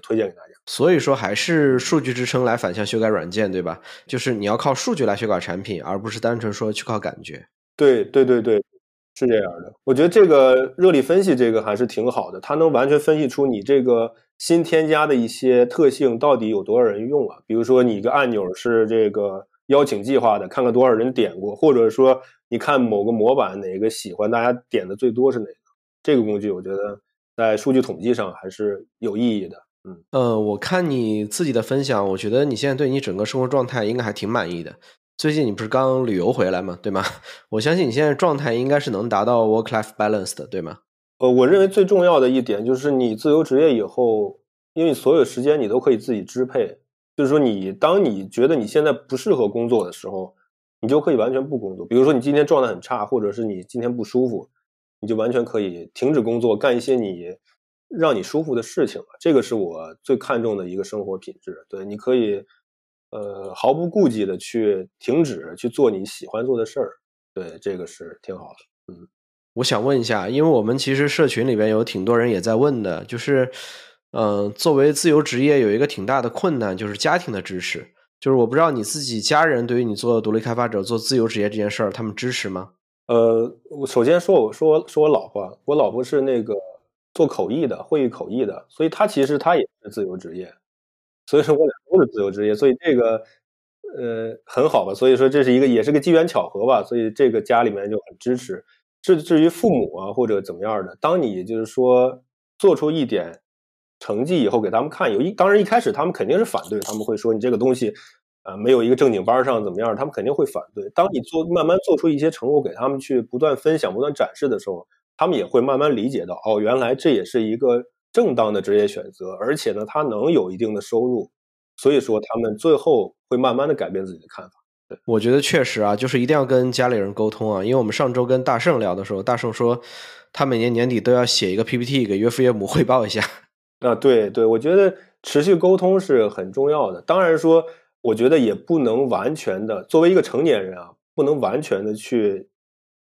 推荐给大家。所以说还是数据支撑来反向修改软件，对吧？就是你要靠数据来修改产品，而不是单纯说去靠感觉。对对对对，是这样的。我觉得这个热力分析这个还是挺好的，它能完全分析出你这个新添加的一些特性到底有多少人用啊。比如说你一个按钮是这个。邀请计划的，看看多少人点过，或者说你看某个模板哪个喜欢，大家点的最多是哪个？这个工具我觉得在数据统计上还是有意义的。嗯，呃，我看你自己的分享，我觉得你现在对你整个生活状态应该还挺满意的。最近你不是刚旅游回来吗？对吗？我相信你现在状态应该是能达到 work-life balance 的，对吗？呃，我认为最重要的一点就是你自由职业以后，因为所有时间你都可以自己支配。就是说，你当你觉得你现在不适合工作的时候，你就可以完全不工作。比如说，你今天状态很差，或者是你今天不舒服，你就完全可以停止工作，干一些你让你舒服的事情了。这个是我最看重的一个生活品质。对，你可以呃毫不顾忌的去停止去做你喜欢做的事儿。对，这个是挺好的。嗯，我想问一下，因为我们其实社群里边有挺多人也在问的，就是。嗯，作为自由职业，有一个挺大的困难，就是家庭的支持。就是我不知道你自己家人对于你做独立开发者、做自由职业这件事儿，他们支持吗？呃，我首先说，我说说我老婆，我老婆是那个做口译的，会议口译的，所以他其实他也是自由职业。所以说我俩都是自由职业，所以这个呃很好吧。所以说这是一个也是个机缘巧合吧。所以这个家里面就很支持。至至于父母啊或者怎么样的，当你就是说做出一点。成绩以后给他们看，有一当然一开始他们肯定是反对，他们会说你这个东西，呃，没有一个正经班上怎么样，他们肯定会反对。当你做慢慢做出一些成果给他们去不断分享、不断展示的时候，他们也会慢慢理解到，哦，原来这也是一个正当的职业选择，而且呢，他能有一定的收入，所以说他们最后会慢慢的改变自己的看法。对，我觉得确实啊，就是一定要跟家里人沟通啊，因为我们上周跟大圣聊的时候，大圣说他每年年底都要写一个 PPT 给岳父岳母汇报一下。啊，对对，我觉得持续沟通是很重要的。当然说，我觉得也不能完全的作为一个成年人啊，不能完全的去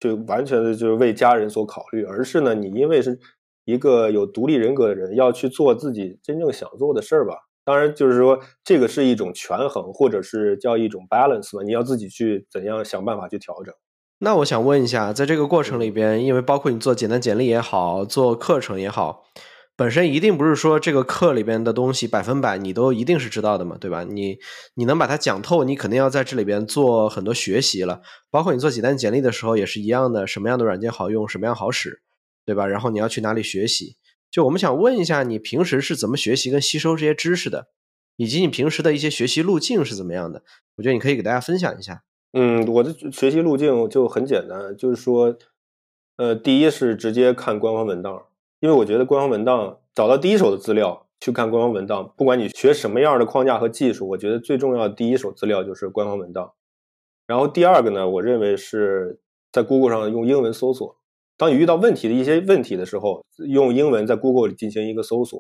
就完全的就是为家人所考虑，而是呢，你因为是一个有独立人格的人，要去做自己真正想做的事儿吧。当然，就是说这个是一种权衡，或者是叫一种 balance 吧，你要自己去怎样想办法去调整。那我想问一下，在这个过程里边，因为包括你做简单简历也好，做课程也好。本身一定不是说这个课里边的东西百分百你都一定是知道的嘛，对吧？你你能把它讲透，你肯定要在这里边做很多学习了。包括你做几单简历的时候也是一样的，什么样的软件好用，什么样好使，对吧？然后你要去哪里学习？就我们想问一下，你平时是怎么学习跟吸收这些知识的，以及你平时的一些学习路径是怎么样的？我觉得你可以给大家分享一下。嗯，我的学习路径就很简单，就是说，呃，第一是直接看官方文档。因为我觉得官方文档找到第一手的资料去看官方文档，不管你学什么样的框架和技术，我觉得最重要的第一手资料就是官方文档。然后第二个呢，我认为是在 Google 上用英文搜索。当你遇到问题的一些问题的时候，用英文在 Google 里进行一个搜索。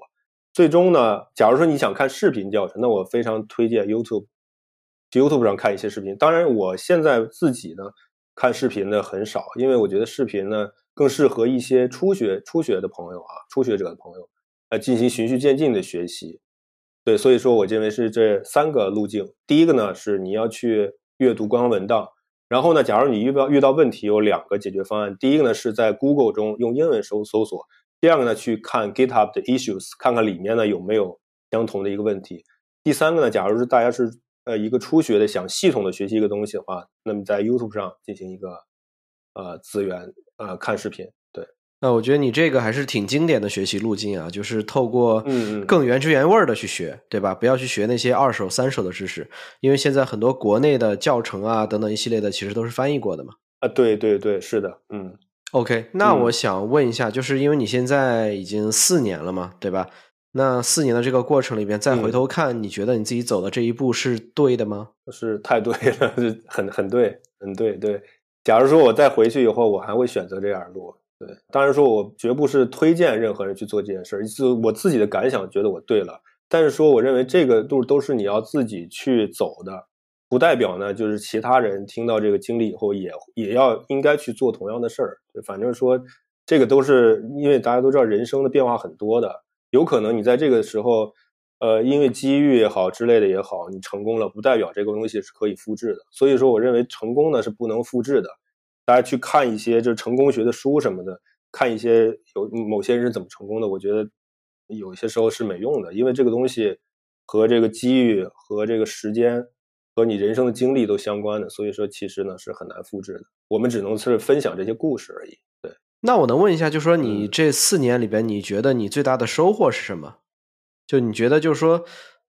最终呢，假如说你想看视频教程，那我非常推荐 YouTube，去 YouTube 上看一些视频。当然，我现在自己呢看视频的很少，因为我觉得视频呢。更适合一些初学初学的朋友啊，初学者的朋友来进行循序渐进的学习。对，所以说我认为是这三个路径。第一个呢是你要去阅读官方文档，然后呢，假如你遇到遇到问题，有两个解决方案。第一个呢是在 Google 中用英文搜搜索，第二个呢去看 GitHub 的 issues，看看里面呢有没有相同的一个问题。第三个呢，假如是大家是呃一个初学的想系统的学习一个东西的话，那么在 YouTube 上进行一个呃资源呃看视频。对那我觉得你这个还是挺经典的学习路径啊，就是透过嗯更原汁原味的去学，对吧？不要去学那些二手、三手的知识，因为现在很多国内的教程啊等等一系列的，其实都是翻译过的嘛。啊，对对对，是的，嗯。OK，那我想问一下，就是因为你现在已经四年了嘛，对吧？那四年的这个过程里边，再回头看，你觉得你自己走的这一步是对的吗？是太对了，很很对，很对对。假如说我再回去以后，我还会选择这样路。对，当然说，我绝不是推荐任何人去做这件事儿，是我自己的感想，觉得我对了。但是说，我认为这个路都是你要自己去走的，不代表呢，就是其他人听到这个经历以后，也也要应该去做同样的事儿。反正说，这个都是因为大家都知道，人生的变化很多的，有可能你在这个时候，呃，因为机遇也好之类的也好，你成功了，不代表这个东西是可以复制的。所以说，我认为成功呢是不能复制的。大家去看一些就是成功学的书什么的，看一些有某些人是怎么成功的，我觉得有些时候是没用的，因为这个东西和这个机遇和这个时间和你人生的经历都相关的，所以说其实呢是很难复制的。我们只能是分享这些故事而已。对，那我能问一下，就说你这四年里边，你觉得你最大的收获是什么？就你觉得就是说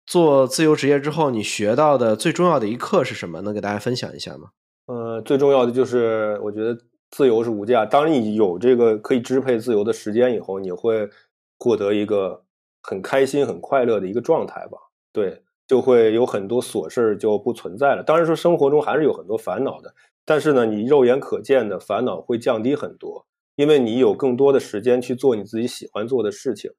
做自由职业之后，你学到的最重要的一课是什么？能给大家分享一下吗？呃，最重要的就是我觉得自由是无价。当你有这个可以支配自由的时间以后，你会获得一个很开心、很快乐的一个状态吧？对，就会有很多琐事就不存在了。当然说生活中还是有很多烦恼的，但是呢，你肉眼可见的烦恼会降低很多，因为你有更多的时间去做你自己喜欢做的事情。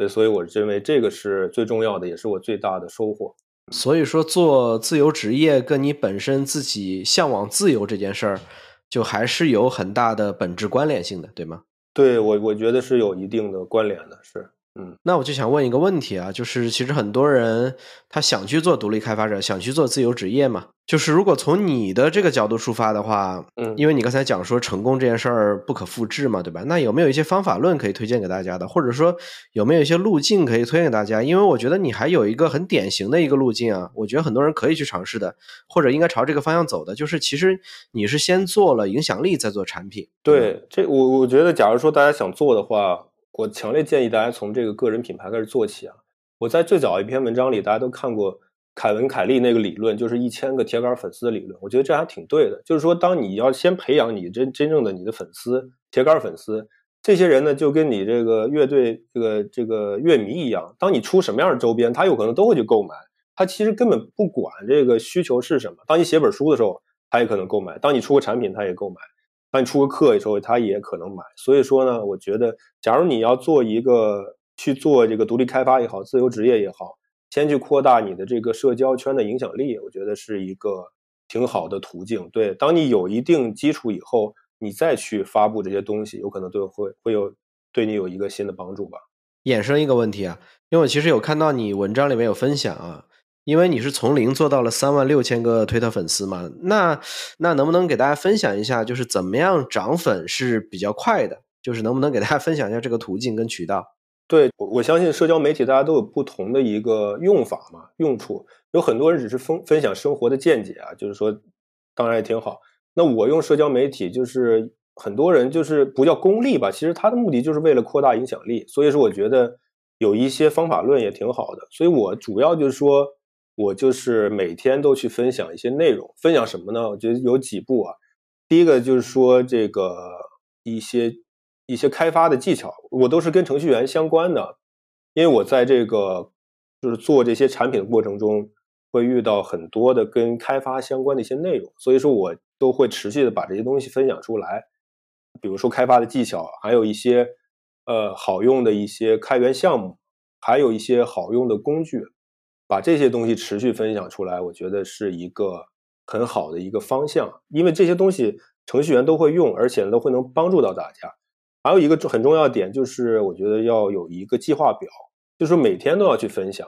对，所以我认为这个是最重要的，也是我最大的收获。所以说，做自由职业跟你本身自己向往自由这件事儿，就还是有很大的本质关联性的，对吗？对我，我觉得是有一定的关联的，是。嗯，那我就想问一个问题啊，就是其实很多人他想去做独立开发者，想去做自由职业嘛。就是如果从你的这个角度出发的话，嗯，因为你刚才讲说成功这件事儿不可复制嘛，对吧？那有没有一些方法论可以推荐给大家的，或者说有没有一些路径可以推荐给大家？因为我觉得你还有一个很典型的一个路径啊，我觉得很多人可以去尝试的，或者应该朝这个方向走的，就是其实你是先做了影响力，再做产品。对，这我我觉得，假如说大家想做的话。我强烈建议大家从这个个人品牌开始做起啊！我在最早一篇文章里，大家都看过凯文·凯利那个理论，就是一千个铁杆粉丝的理论。我觉得这还挺对的，就是说，当你要先培养你真真正的你的粉丝，铁杆粉丝，这些人呢，就跟你这个乐队这个这个乐迷一样，当你出什么样的周边，他有可能都会去购买。他其实根本不管这个需求是什么。当你写本书的时候，他也可能购买；当你出个产品，他也购买。当你出个课的时候，他也可能买。所以说呢，我觉得，假如你要做一个去做这个独立开发也好，自由职业也好，先去扩大你的这个社交圈的影响力，我觉得是一个挺好的途径。对，当你有一定基础以后，你再去发布这些东西，有可能对会会有对你有一个新的帮助吧。衍生一个问题啊，因为我其实有看到你文章里面有分享啊。因为你是从零做到了三万六千个推特粉丝嘛，那那能不能给大家分享一下，就是怎么样涨粉是比较快的？就是能不能给大家分享一下这个途径跟渠道？对，我我相信社交媒体大家都有不同的一个用法嘛，用处有很多人只是分分享生活的见解啊，就是说当然也挺好。那我用社交媒体，就是很多人就是不叫功利吧，其实他的目的就是为了扩大影响力。所以说，我觉得有一些方法论也挺好的。所以我主要就是说。我就是每天都去分享一些内容，分享什么呢？我觉得有几步啊。第一个就是说这个一些一些开发的技巧，我都是跟程序员相关的，因为我在这个就是做这些产品的过程中，会遇到很多的跟开发相关的一些内容，所以说我都会持续的把这些东西分享出来。比如说开发的技巧，还有一些呃好用的一些开源项目，还有一些好用的工具。把这些东西持续分享出来，我觉得是一个很好的一个方向，因为这些东西程序员都会用，而且都会能帮助到大家。还有一个很重要的点就是，我觉得要有一个计划表，就是每天都要去分享。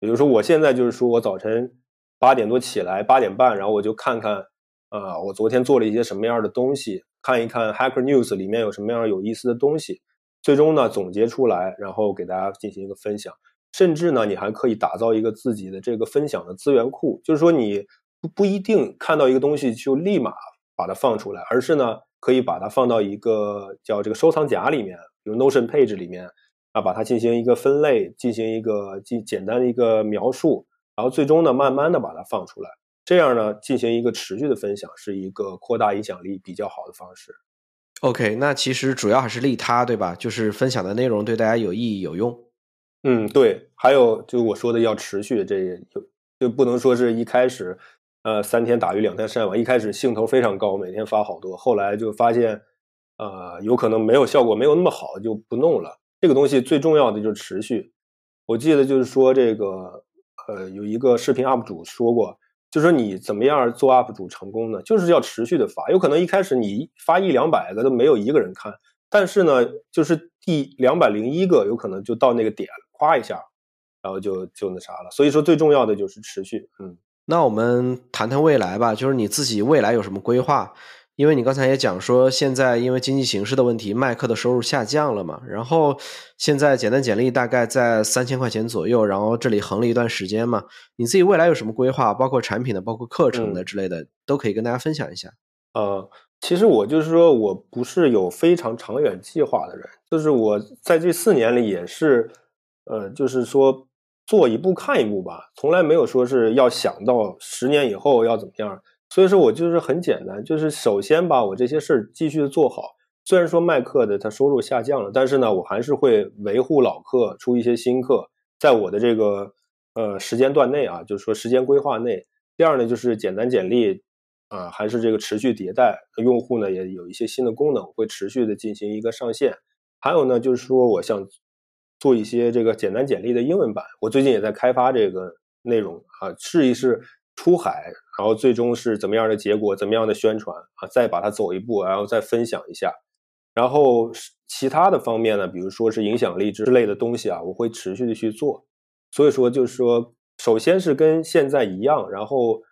比如说我现在就是说我早晨八点多起来，八点半，然后我就看看啊，我昨天做了一些什么样的东西，看一看 Hacker News 里面有什么样有意思的东西，最终呢总结出来，然后给大家进行一个分享。甚至呢，你还可以打造一个自己的这个分享的资源库，就是说你不不一定看到一个东西就立马把它放出来，而是呢可以把它放到一个叫这个收藏夹里面，比如 Notion Page 里面啊，把它进行一个分类，进行一个简简单的一个描述，然后最终呢慢慢的把它放出来，这样呢进行一个持续的分享，是一个扩大影响力比较好的方式。OK，那其实主要还是利他，对吧？就是分享的内容对大家有意义有用。嗯，对，还有就我说的要持续，这就就不能说是一开始，呃，三天打鱼两天晒网，一开始兴头非常高，每天发好多，后来就发现，呃，有可能没有效果，没有那么好，就不弄了。这个东西最重要的就是持续。我记得就是说这个，呃，有一个视频 UP 主说过，就说你怎么样做 UP 主成功呢？就是要持续的发，有可能一开始你发一两百个都没有一个人看，但是呢，就是第两百零一个有可能就到那个点了。夸一下，然后就就那啥了。所以说，最重要的就是持续。嗯，那我们谈谈未来吧，就是你自己未来有什么规划？因为你刚才也讲说，现在因为经济形势的问题，麦克的收入下降了嘛。然后现在简单简历大概在三千块钱左右，然后这里横了一段时间嘛。你自己未来有什么规划？包括产品的，包括课程的之类的，都可以跟大家分享一下。呃，其实我就是说我不是有非常长远计划的人，就是我在这四年里也是。呃，就是说做一步看一步吧，从来没有说是要想到十年以后要怎么样。所以说我就是很简单，就是首先把我这些事儿继续做好。虽然说卖课的他收入下降了，但是呢，我还是会维护老课，出一些新课，在我的这个呃时间段内啊，就是说时间规划内。第二呢，就是简单简历啊，还是这个持续迭代，用户呢也有一些新的功能，会持续的进行一个上线。还有呢，就是说我想。做一些这个简单简历的英文版，我最近也在开发这个内容啊，试一试出海，然后最终是怎么样的结果，怎么样的宣传啊，再把它走一步，然后再分享一下。然后其他的方面呢，比如说是影响力之类的东西啊，我会持续的去做。所以说就是说，首先是跟现在一样，然后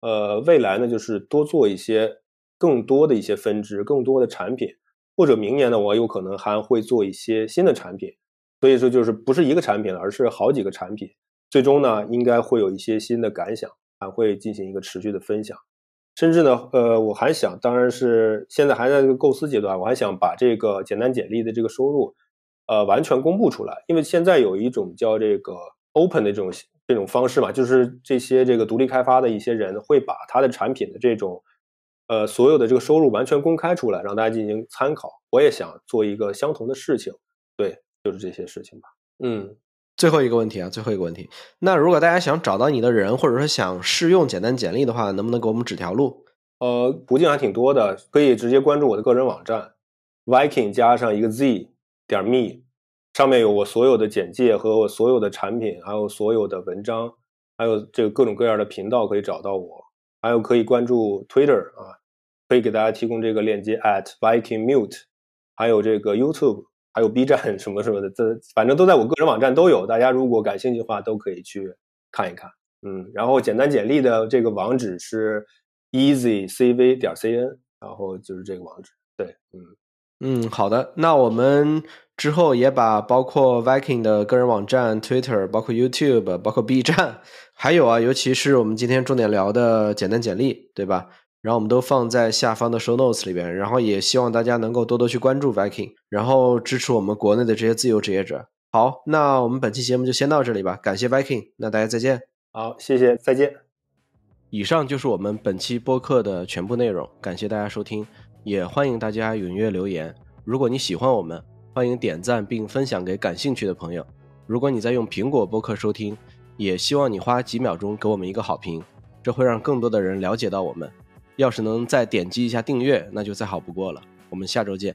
呃，未来呢就是多做一些更多的一些分支，更多的产品，或者明年呢，我有可能还会做一些新的产品。所以说，就是不是一个产品了，而是好几个产品。最终呢，应该会有一些新的感想，还会进行一个持续的分享。甚至呢，呃，我还想，当然是现在还在这个构思阶段，我还想把这个简单简历的这个收入，呃，完全公布出来。因为现在有一种叫这个 open 的这种这种方式嘛，就是这些这个独立开发的一些人会把他的产品的这种，呃，所有的这个收入完全公开出来，让大家进行参考。我也想做一个相同的事情，对。就是这些事情吧。嗯，最后一个问题啊，最后一个问题。那如果大家想找到你的人，或者说想试用简单简历的话，能不能给我们指条路？呃，途径还挺多的，可以直接关注我的个人网站，Viking 加上一个 Z 点 me，上面有我所有的简介和我所有的产品，还有所有的文章，还有这个各种各样的频道可以找到我。还有可以关注 Twitter 啊，可以给大家提供这个链接 at Viking Mute，还有这个 YouTube。还有 B 站 什么什么的，这反正都在我个人网站都有，大家如果感兴趣的话，都可以去看一看。嗯，然后简单简历的这个网址是 easycv 点 cn，然后就是这个网址。对，嗯嗯，好的，那我们之后也把包括 Viking 的个人网站、Twitter、包括 YouTube、包括 B 站，还有啊，尤其是我们今天重点聊的简单简历，对吧？然后我们都放在下方的 show notes 里边，然后也希望大家能够多多去关注 Viking，然后支持我们国内的这些自由职业者。好，那我们本期节目就先到这里吧，感谢 Viking，那大家再见。好，谢谢，再见。以上就是我们本期播客的全部内容，感谢大家收听，也欢迎大家踊跃留言。如果你喜欢我们，欢迎点赞并分享给感兴趣的朋友。如果你在用苹果播客收听，也希望你花几秒钟给我们一个好评，这会让更多的人了解到我们。要是能再点击一下订阅，那就再好不过了。我们下周见。